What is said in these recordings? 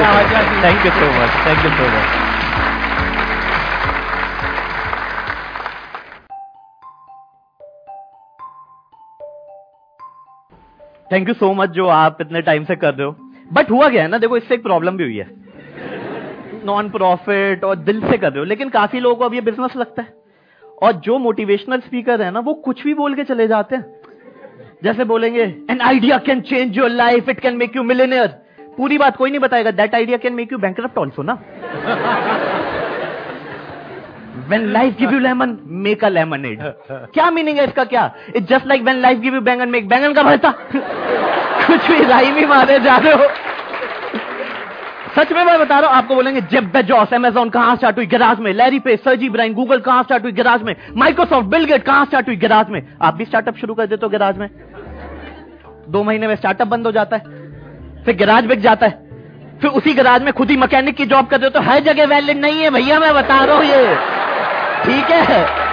Thank you so much thank you so much thank you so much जो आप इतने time से कर रहे हो। बट हुआ गया है ना, देखो इससे एक प्रॉब्लम भी हुई है। नॉन प्रॉफिट और दिल से कर रहे हो, लेकिन काफ़ी लोगों को अब ये बिज़नेस लगता है। और जो मोटिवेशनल स्पीकर है ना, वो कुछ भी बोल के चले जाते हैं। जैसे बोलेंगे an idea can change your life it can make you millionaire पूरी बात कोई नहीं बताएगा। That idea can make you bank also ना? When life give you lemon, make a lemonade. क्या मीनिंग है इसका क्या? It just like when life give you बैंगन, make बैंगन का भरता। कुछ भी राई भी मारे जा रहे हो सच में मैं बता रहा हूँ, आपको बोलेंगे जेब बेजॉस अमेजोन कहाँ स्टार्ट हुई? गराज में। Larry Page Sergey Brin Google कहाँ स्टार्ट हुई? गराज में। माइक्रोसॉफ्ट बिल गेट कहाँ स्टार्ट हुई? गराज में। आप भी स्टार्टअप शुरू कर देते हो गराज में। दो महीने में स्टार्टअप बंद हो जाता है। फिर गराज बिक जाता है। फिर उसी गराज में खुद ही मैकेनिक की जॉब कर दे तो हर जगह वैलिड नहीं है भैया, मैं बता रहा हूँ ये। ठीक है?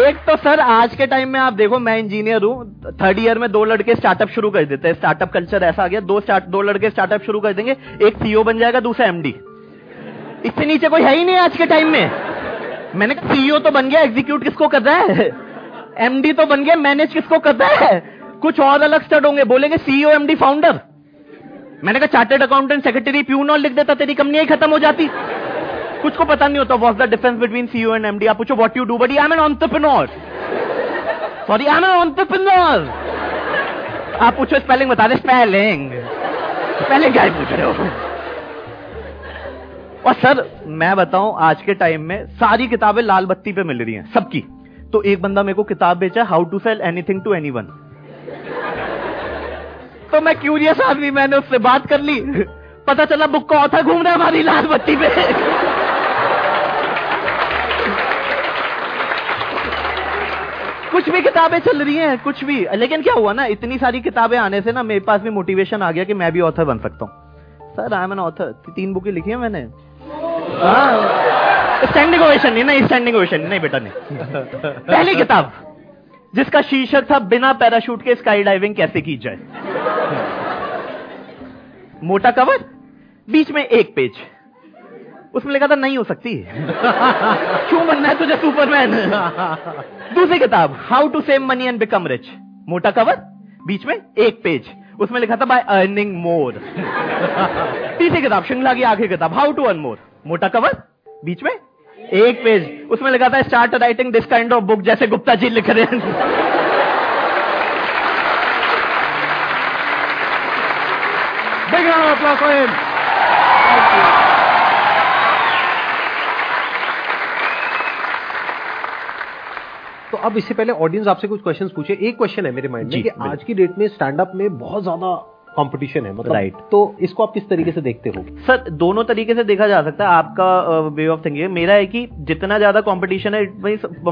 एक तो सर, आज के टाइम में आप देखो, मैं इंजीनियर हूँ। थर्ड ईयर में दो लड़के स्टार्टअप शुरू कर देते हैं। स्टार्टअप कल्चर ऐसा आ गया, दो स्टार्ट दो लड़के स्टार्टअप शुरू कर देंगे, एक सीईओ बन जाएगा, दूसरा एमडी इससे नीचे कोई है ही नहीं आज के टाइम में। मैंने कहा सीईओ तो बन गया एग्जीक्यूट किसको कर रहा है? एमडी तो बन गया मैनेज किसको कर रहा है? कुछ और अलग स्टड होंगे। बोलेंगे सीईओ एमडी फाउंडर मैंने कहा चार्टेड अकाउंटेंट सेक्रेटरी प्यून लिख देता, तेरी कंपनी खत्म हो जाती। कुछ को पता नहीं होता what the difference between CEO and MD आप पूछो what you do but I am an entrepreneur sorry I am an entrepreneur आप पूछो स्पेलिंग बता दे स्पेलिंग स्पेलिंग क्या पूछ रहे हो? और सर, मैं बताऊँ, आज के टाइम में सारी किताबें लाल बत्ती पे मिल रही हैं, सबकी। तो एक बंदा मेरे को किताब बेचा how to sell anything to anyone तो मैं क्यूरियस आदमी, मैंने उससे बात कर ली। पता चला बुक का ऑथर घूम रहा है हमारी लाल बत्ती पे। कुछ भी किताबें चल रही हैं, कुछ भी। लेकिन क्या हुआ ना, इतनी सारी किताबें आने से ना मेरे पास भी मोटिवेशन आ गया कि मैं भी ऑथर बन सकता हूँ। Sir I am an author तीन बुकें लिखी है मैंने। स्टैंडिंग ओवेशन नहीं ना स्टैंडिंग ओवेशन नहीं, बेटा, नहीं। पहली किताब। जिसका शीर्षक था बिना पैराशूट के स्काई डाइविंग कैसे की जाए? मोटा कवर? बीच में एक पेज। उसमें लिखा था, नहीं हो सकती क्यों बनना है तुझे सुपरमैन दूसरी किताब how to save money and become rich मोटा कवर? बीच में एक पेज। उसमें लिखा था बाय अर्निंग मोर तीसरी किताब, श्रृंखला की आखिरी किताब हाउ टू अर्न मोर मोटा कवर? बीच में एक पेज। उसमें लिखा था start writing this kind of book जैसे गुप्ता जी लिख रहे हैं। Big round of applause for him. तो अब इससे पहले ऑडियंस आपसे कुछ क्वेश्चंस पूछे। एक क्वेश्चन है मेरे माइंड में कि आज की डेट में स्टैंड अप में बहुत ज़्यादा कंपटीशन है मतलब राइट तो इसको आप किस तरीके से देखते हो? सर दोनों तरीके से देखा जा सकता है। आपका वे ऑफ़ थिंकिंग मेरा है कि जितना ज़्यादा कंपटीशन है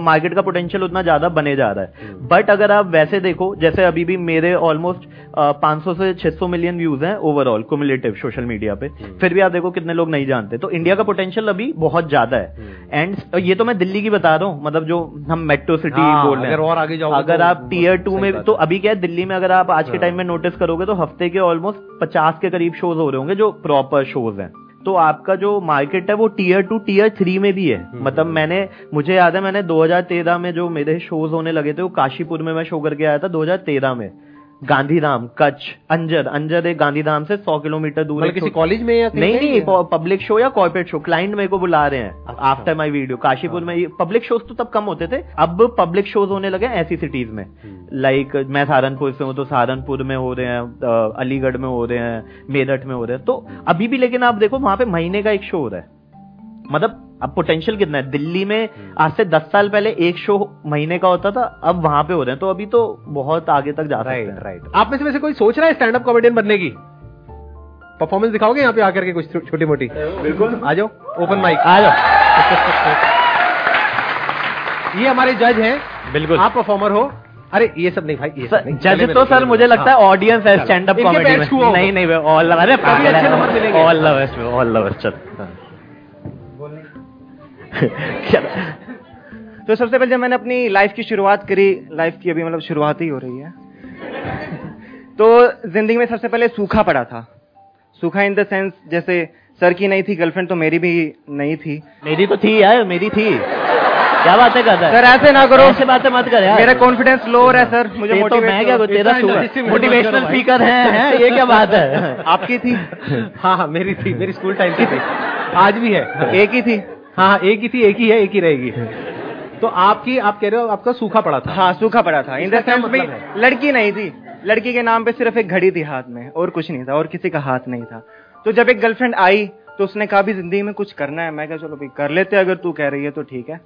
मार्केट का पोटेंशियल उतना ज़्यादा बने जा रहा है। But hmm. अगर आप वैसे देखो जैसे अभी भी मेरे ऑलमोस्ट 500 से 600 मिलियन व्यूज़ हैं ओवरऑल कुमुलेटिव सोशल मीडिया पे। हम्म। फिर भी आप देखो कितने लोग नहीं जानते। तो इंडिया का पोटेंशियल अभी बहुत ज़्यादा है। And hmm. ये तो मैं दिल्ली की बता रहा हूँ मतलब जो हम मेट्रो सिटी हाँ, बोल रहे हैं। अगर और आगे जाओ अगर तो आप टीयर टू में तो अभी क्या है दिल्ली में अगर आप आज के टाइम हाँ। में नोटिस करोगे तो हफ़्ते के ऑलमोस्ट पचास के करीब शोज़ हो रहे होंगे जो प्रॉपर शोज़ हैं। तो आपका जो मार्केट है वो टीयर टू टीयर थ्री में भी है। हम्म, मतलब हम्म। मैंने मुझे याद है मैंने 2013 में जो मेरे शोज़ होने लगे थे वो काशीपुर में मैं शो करके आया था 2013 में। गांधीधाम कच्छ अंजर। अंजर एक गांधीधाम से सौ किलोमीटर दूर है किसी कॉलेज में या नहीं नहीं पब्लिक शो या कॉर्पोरेट शो क्लाइंट मेरे को बुला रहे हैं आफ्टर माय वीडियो काशीपुर में पब्लिक हाँ। शोज़ तो तब कम होते थे। अब पब्लिक शोज़ होने लगे ऐसी सिटीज़ में। Like hmm. मैं सहारनपुर से हूँ तो सहारनपुर में हो रहे हैं अलीगढ़ में हो रहे हैं मेरठ में हो रहे हैं। तो अभी भी लेकिन आप देखो वहाँ पे महीने का एक शो हो रहा है। मतलब अब पोटेंशियल कितना है? दिल्ली में। आज से दस साल पहले एक शो महीने का होता था अब वहाँ पे हो रहे हैं तो अभी तो बहुत आगे तक जा रहा है। राइट आप में से वैसे कोई सोच रहा है स्टैंड अप कॉमेडियन बनने की? परफॉर्मेंस दिखाओगे यहाँ पे आकर के कुछ छोटी मोटी बिल्कुल। आ जाओ ओपन माइक आ जाओ। ये हमारे जज हैं। बिल्कुल। आप परफॉर्मर हो। अरे ये सब नहीं भाई ये सब नहीं। जज तो सर मुझे लगता है ऑडियंस है स्टैंड अप कॉमेडी में। नहीं नहीं ऑल अरे all the best all the best चल। तो सबसे पहले जब मैंने अपनी लाइफ की शुरुआत करी लाइफ की अभी मतलब शुरुआत ही हो रही है। तो ज़िंदगी में सबसे पहले सूखा पड़ा था। सूखा इन द सेंस जैसे सर की नहीं थी गर्लफ्रेंड तो मेरी भी नहीं थी। मेरी तो थी यार मेरी थी। क्या बातें कर रहा है सर ऐसे ना करो। ऐसे बातें मत कर यार। मेरा कॉन्फिडेंस लो रहा है सर। मुझे तो मैं क्या तेरा मोटिवेशनल स्पीकर है, है? ये क्या बात है? आपकी थी? हाँ हाँ मेरी थी मेरी स्कूल टाइम की थी। आज भी है। एक ही थी। हाँ हाँ एक ही थी एक ही है एक ही रहेगी। तो आपकी आप कह रहे हो आपका सूखा पड़ा था। हाँ सूखा पड़ा था। इन द इसका सेंस मतलब लड़की नहीं थी। लड़की के नाम पे सिर्फ़ एक घड़ी थी हाथ में और कुछ नहीं था और किसी का हाथ नहीं था। तो जब एक गर्लफ्रेंड आई तो उसने कहा भी ज़िंदगी में कुछ करना है। मैं कहा चलो भाई कर लेते अगर तू कह रही है तो ठीक है।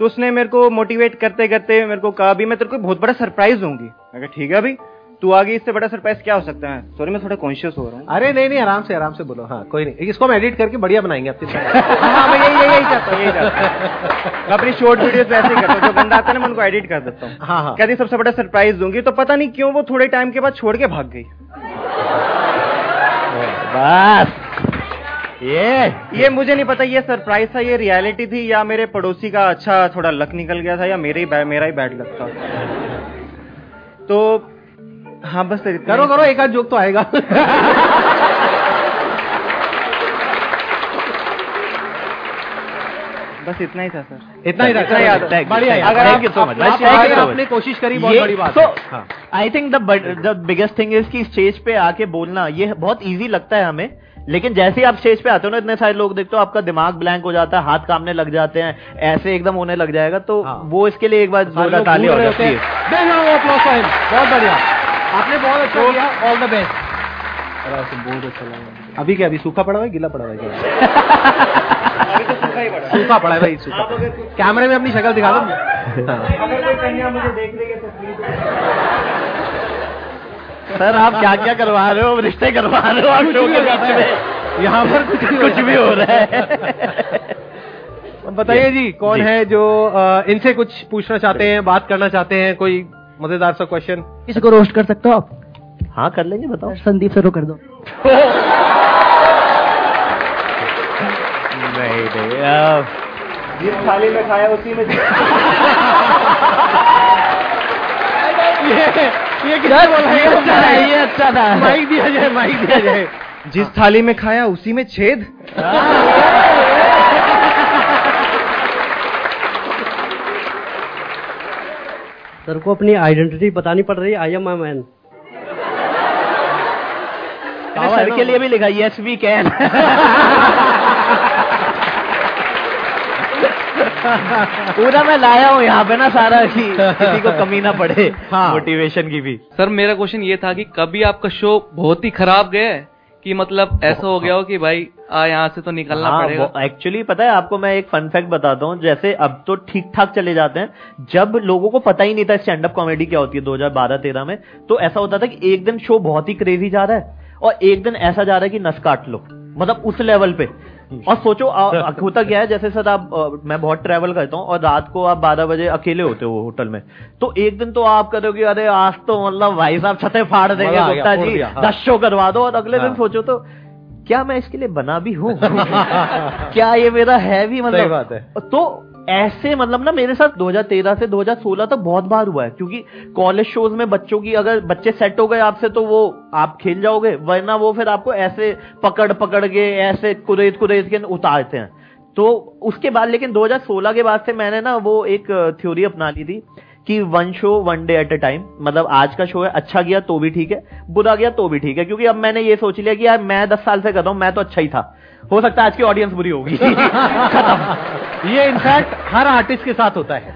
तो उसने मेरे को मोटिवेट करते करते मेरे को कहा भी मैं तेरे को बहुत बड़ा सरप्राइज़ दूँगी। मैं कहा ठीक है भाई। तू आगे इससे बड़ा सरप्राइज़ क्या हो सकता है? सॉरी मैं थोड़ा कॉन्शियस हो रहा हूँ। अरे नहीं नहीं आराम से आराम से बोलो। हाँ कोई नहीं। इसको हम एडिट करके बढ़िया बनाएँगे आपके हाँ मैं यही यही चाहता हूँ यही चाहता मैं अपनी शॉर्ट वीडियोस वैसे ही करता हूँ। जो बंदा आता है ना मैं उनको एडिट कर देता हूँ। हाँ हाँ। कहती सबसे बड़ा सरप्राइज़ दूँगी। तो पता नहीं क्यों वो थोड़े टाइम के बाद छोड़ के भाग गई। बस। ये। ये मुझे नहीं पता ये सरप्राइज़ था ये रियलिटी थी या मेरे पड़ोसी का अच्छा थोड़ा लक निकल गया था या मेरे ही मेरा ही बैड लक था। तो हाँ बस करो करो एक आध जोक तो आएगा। बस इतना ही था सर। इतना ही इतना याद बढ़िया अगर आप-। आपने कोशिश करी बहुत बड़ी बात तो है। I think the biggest thing is कि स्टेज पे आके बोलना ये बहुत इजी लगता है हमें। लेकिन जैसे ही आप स्टेज पे आते हो ना इतने सारे लोग देखते हो आपका दिमाग ब्लैंक हो जाता है हाथ कामने लग जाते हैं ऐसे एकदम होने लग जाएगा तो हाँ। वो इसके लिए एक बार जोरदार ताली हो। जाती है। बहुत बढ़िया। आपने बहुत अच्छा किया। ऑल द बेस्ट बहुत अच्छा लगा। अभी क्या अभी सूखा पड़ा हुआ है गीला पड़ा हुआ है क्या? तो सूखा पड़ा है। सूखा पड़ा भाई सूखा। कैमरे में अपनी शक्ल दिखा दो। लेगी तो सर आप क्या क्या करवा रहे हो? रिश्ते करवा रहे हो आप शो के बीच में? यहाँ पर कुछ कुछ भी हो रहा है। बताइए जी कौन है जो इनसे कुछ पूछना चाहते हैं बात करना चाहते हैं कोई मज़ेदार सा क्वेश्चन किसी को रोस्ट कर सकते हो आप? हाँ कर लेंगे बताओ। संदीप सर को कर दो। नहीं नहीं जिस थाली में खाया उसी में ये ये किसने बोला ये अच्छा था, ये अच्छा था। माइक दिया जाए माइक दिया जाए। जिस थाली में खाया उसी में छेद? सर को अपनी आइडेंटिटी बतानी पड़ रही है I am I man sir के लिए भी लिखा यस वी कैन पूरा मैं लाया हूँ यहाँ पे ना सारा कि किसी को कमी ना पड़े हाँ। मोटिवेशन की भी। सर मेरा क्वेश्चन ये था कि कभी आपका शो बहुत ही खराब गया है? कि मतलब ऐसा हो गया हो कि भाई आ यहाँ से तो निकलना हाँ, पड़ेगा। एक्चुअली पता है आपको मैं एक फन फैक्ट बताता हूँ जैसे अब तो ठीक ठाक चले जाते हैं जब लोगों को पता ही नहीं था स्टैंड अप कॉमेडी क्या होती है 2012-13 में तो ऐसा होता था कि एक दिन शो बहुत ही क्रेजी जा रहा है और एक दिन ऐसा जा रहा है कि नस काट लो मतलब उस लेवल पे। और सोचो होता क्या है जैसे सर आप मैं बहुत ट्रेवल करता हूँ और रात को आप 12 बजे अकेले होते हो होटल में तो एक दिन तो आप करोगे अरे आज तो मतलब भाई साहब छते फाड़ देंगे गुप्ता जी हाँ। दस शो करवा दो और अगले दिन हाँ। सोचो तो क्या मैं इसके लिए बना भी हूँ क्या ये मेरा है भी मतलब। तो ऐसे मतलब ना मेरे साथ 2013 से 2016 तक बहुत बार हुआ है, क्योंकि कॉलेज शोज़ में बच्चों की अगर बच्चे सेट हो गए आपसे तो वो आप खेल जाओगे, वरना वो फिर आपको ऐसे पकड़ पकड़ के, ऐसे कुरेद कुरेद के उतारते हैं। तो उसके बाद, लेकिन 2016 के बाद से मैंने ना वो एक थ्योरी अपना ली थी कि one show one day at a time मतलब आज का शो है अच्छा गया तो भी ठीक है, बुरा गया तो भी ठीक है, क्योंकि अब मैंने ये सोच लिया कि यार मैं दस साल से कर रहा हूँ, मैं तो अच्छा ही था। हो सकता है आज की ऑडियंस बुरी होगी। खत्म। ये इनफैक्ट हर आर्टिस्ट के साथ होता है।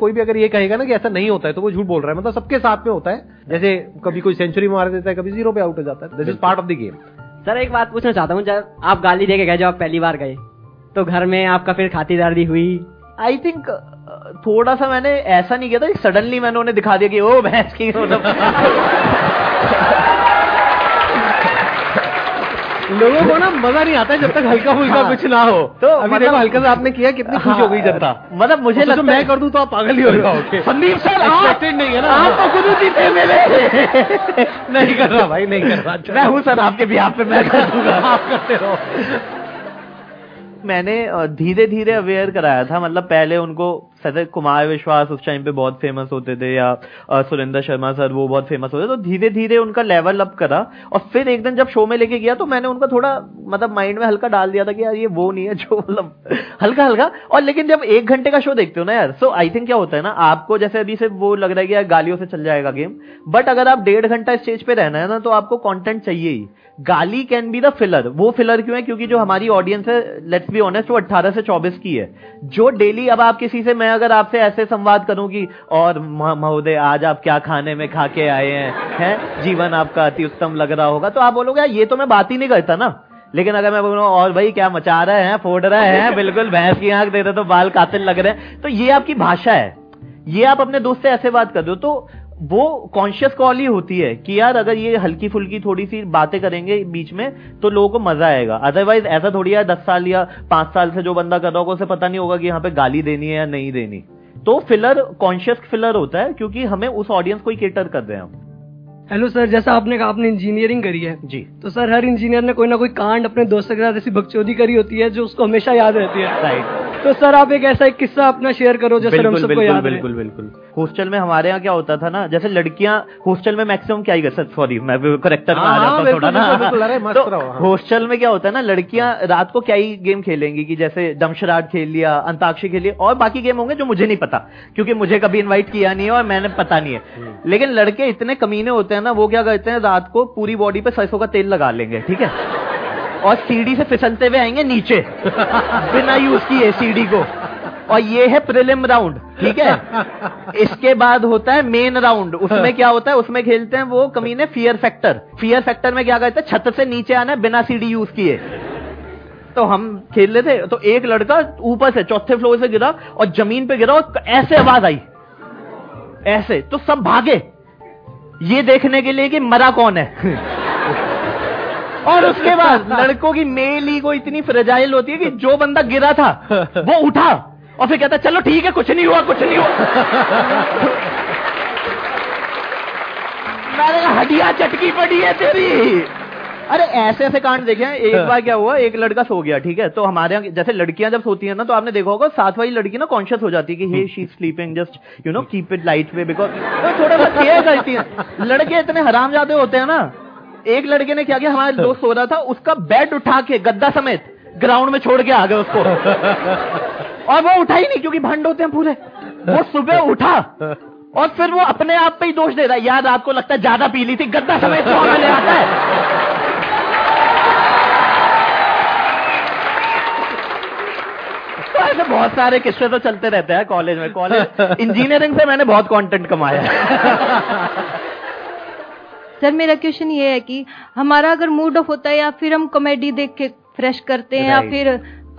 कोई भी अगर ये कहेगा ना कि ऐसा नहीं होता है तो वो झूठ बोल रहा है। मतलब सबके साथ में होता है। जैसे कभी कोई सेंचुरी मार देता है कभी ज़ीरो पे आउट हो जाता है। This is part of the game sir एक बात पूछना चाहता हूँ। जब आप गाली दे के गए जब आप पहली बार गए तो घर में आपका फिर खातिरदारी हुई? आई थिंक थोड़ा सा मैंने ऐसा नहीं किया था सडनली मैंने उन्हें दिखा दिया कि ओ भैंस की मतलब। लोगों को ना मज़ा नहीं आता जब तक हल्का फुल्का हाँ। कुछ ना हो। तो अभी मतलब- देखो हल्का सा आपने किया कितनी खुश हो गई जनता मतलब मुझे लगता मैं कर दूँ तो आप पागल ही हो जाओगे संदीप सर आप Expected नहीं है ना। आप तो खुद ही थे। मेरे नहीं कर रहा भाई नहीं कर रहा। मैं हूँ सर आपके बिहार पे मैं कर दूँगा। आप करते रहो। मैंने धीरे धीरे अवेयर कराया था मतलब पहले उनको सदर कुमार विश्वास उस टाइम पे बहुत फ़ेमस होते थे, या सुरेंद्र शर्मा सर वो बहुत फ़ेमस होते थे। तो धीरे धीरे उनका लेवल अप करा और फिर एक दिन जब शो में लेके गया तो मैंने उनका थोड़ा मतलब माइंड में हल्का डाल दिया था कि यार ये वो नहीं है जो मतलब हल्का हल्का और लेकिन जब एक घंटे का शो देखते हो ना यार सो आई थिंक क्या होता है ना, आपको जैसे अभी से वो लग रहा है कि यार गालियों से चल जाएगा गेम बट अगर आप डेढ़ घंटा स्टेज पे रहना है ना तो आपको कॉन्टेंट चाहिए ही। गाली कैन बी द फिलर वो फिलर क्यों है? क्योंकि जो हमारी ऑडियंस है लेट्स बी ऑनेस्ट वो 18 से 24 की है। जो डेली अब आप किसी से मैं अगर आपसे ऐसे संवाद करूँगी, और महोदय, आज आप क्या खाने में खा के आए हैं हैं? जीवन आपका अति उत्तम लग रहा होगा। तो आप बोलोगे ये तो मैं बात ही नहीं करता ना। लेकिन अगर मैं बोलूँ, और भाई, क्या मचा रहे हैं, फोड़ रहे हैं, बिल्कुल भैंस की आँख दे रहे तो बाल कातिल लग रहे हैं। तो ये आपकी भाषा है। ये आप अपने दोस्त से ऐसे बात कर दो तो वो कॉन्शियस कॉल ही होती है कि यार अगर ये हल्की फुल्की थोड़ी सी बातें करेंगे बीच में तो लोगों को मज़ा आएगा। अदरवाइज़ ऐसा थोड़ी है दस साल या पाँच साल से जो बंदा कर रहा होगा उसे पता नहीं होगा कि यहाँ पे गाली देनी है या नहीं देनी। तो फिलर कॉन्शियस फिलर होता है क्योंकि हमें उस ऑडियंस को ही केटर कर रहे हैं हम। हेलो सर जैसा आपने कहा आपने इंजीनियरिंग करी है। जी। तो सर हर इंजीनियर ने कोई ना कोई कांड अपने दोस्तों के साथ ऐसी बकचोदी करी होती है जो उसको हमेशा याद रहती है। राइट तो सर आप एक ऐसा एक किस्सा अपना शेयर करो जो सर हम बिल्कुल सबको बिल्कुल याद बिल्कुल बिल्कुल। हॉस्टल में हमारे यहाँ क्या होता था ना जैसे लड़कियाँ हॉस्टल में मैक्सिमम क्या ही कर सर सॉरी मैं करेक्टर में आ हाँ, जाता हूँ थोड़ा ना। तो हाँ। हॉस्टल में क्या होता है ना लड़कियाँ रात को क्या ही गेम खेलेंगी कि जैसे दमशराट खेल लिया अंताक्षरी खेल लिया और बाकी गेम होंगे जो मुझे नहीं पता क्योंकि मुझे कभी इन्वाइट किया नहीं है और मैंने पता नहीं है। लेकिन लड़के इतने कमीने होते हैं ना वो क्या करते हैं रात को पूरी बॉडी पे सरसों का तेल लगा लेंगे ठीक है? और सीढ़ी से फिसलते हुए आएँगे नीचे। बिना यूज़ किए सीढ़ी को। और ये है प्रिलिम राउंड ठीक है? इसके बाद होता है मेन राउंड उसमें क्या होता है? उसमें खेलते हैं वो कमीने फियर फैक्टर फियर फैक्टर में क्या करते हैं? छत से नीचे आना बिना सीढ़ी यूज़ किए। तो हम खेल रहे थे तो एक लड़का ऊपर से, चौथे फ्लोर से गिरा और ज़मीन पे गिरा और ऐसे आवाज़ आई। ऐसे तो सब भागे। ये देखने के लिए कि मरा कौन है? और उसके बाद लड़कों की मेल ईगो इतनी फ्रेजाइल होती है कि जो बंदा गिरा था वो उठा और फिर कहता चलो ठीक है कुछ नहीं हुआ कुछ नहीं हुआ। मैंने कहा हड्डियाँ चटकी पड़ी है तेरी। अरे ऐसे ऐसे कांड देखे हैं। एक बार क्या हुआ एक लड़का सो गया ठीक है? तो हमारे यहाँ जैसे लड़कियाँ जब सोती हैं ना तो आपने देखा होगा साथ वाली लड़की ना कॉन्शियस हो जाती है कि hey she sleeping just you know keep it light way because थोड़ा सा केयर करती है। लड़के इतने हराम जाते होते हैं ना एक लड़के ने क्या किया? हमारे दोस्त सो रहा था उसका बेड उठा के गद्दा समेत ग्राउंड में छोड़ के आ गए उसको। और वो उठा ही नहीं क्योंकि भंड होते हैं पूरे। वो सुबह उठा और फिर वो अपने आप पे ही दोष दे रहा है। यार आपको लगता है ज़्यादा पी ली थी गद्दा समेत ले आता है? तो ऐसे बहुत सारे किस्से तो चलते रहते हैं कॉलेज में। कॉलेज इंजीनियरिंग से मैंने बहुत कंटेंट कमाया है। सर मेरा क्वेश्चन ये है कि हमारा अगर मूड ऑफ़ होता है या फिर हम कॉमेडी देख के फ्रेश करते हैं या फिर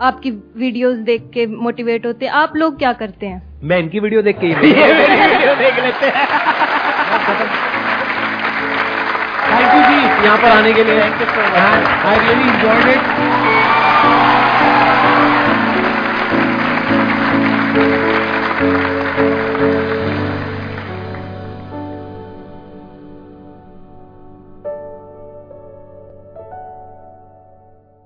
आपकी वीडियोस देख के मोटिवेट होते हैं आप लोग क्या करते हैं? मैं इनकी वीडियो देख के ही ये वीडियो देख लेते हैं। थैंक यू जी यहाँ पर आने के लिए। I really enjoyed it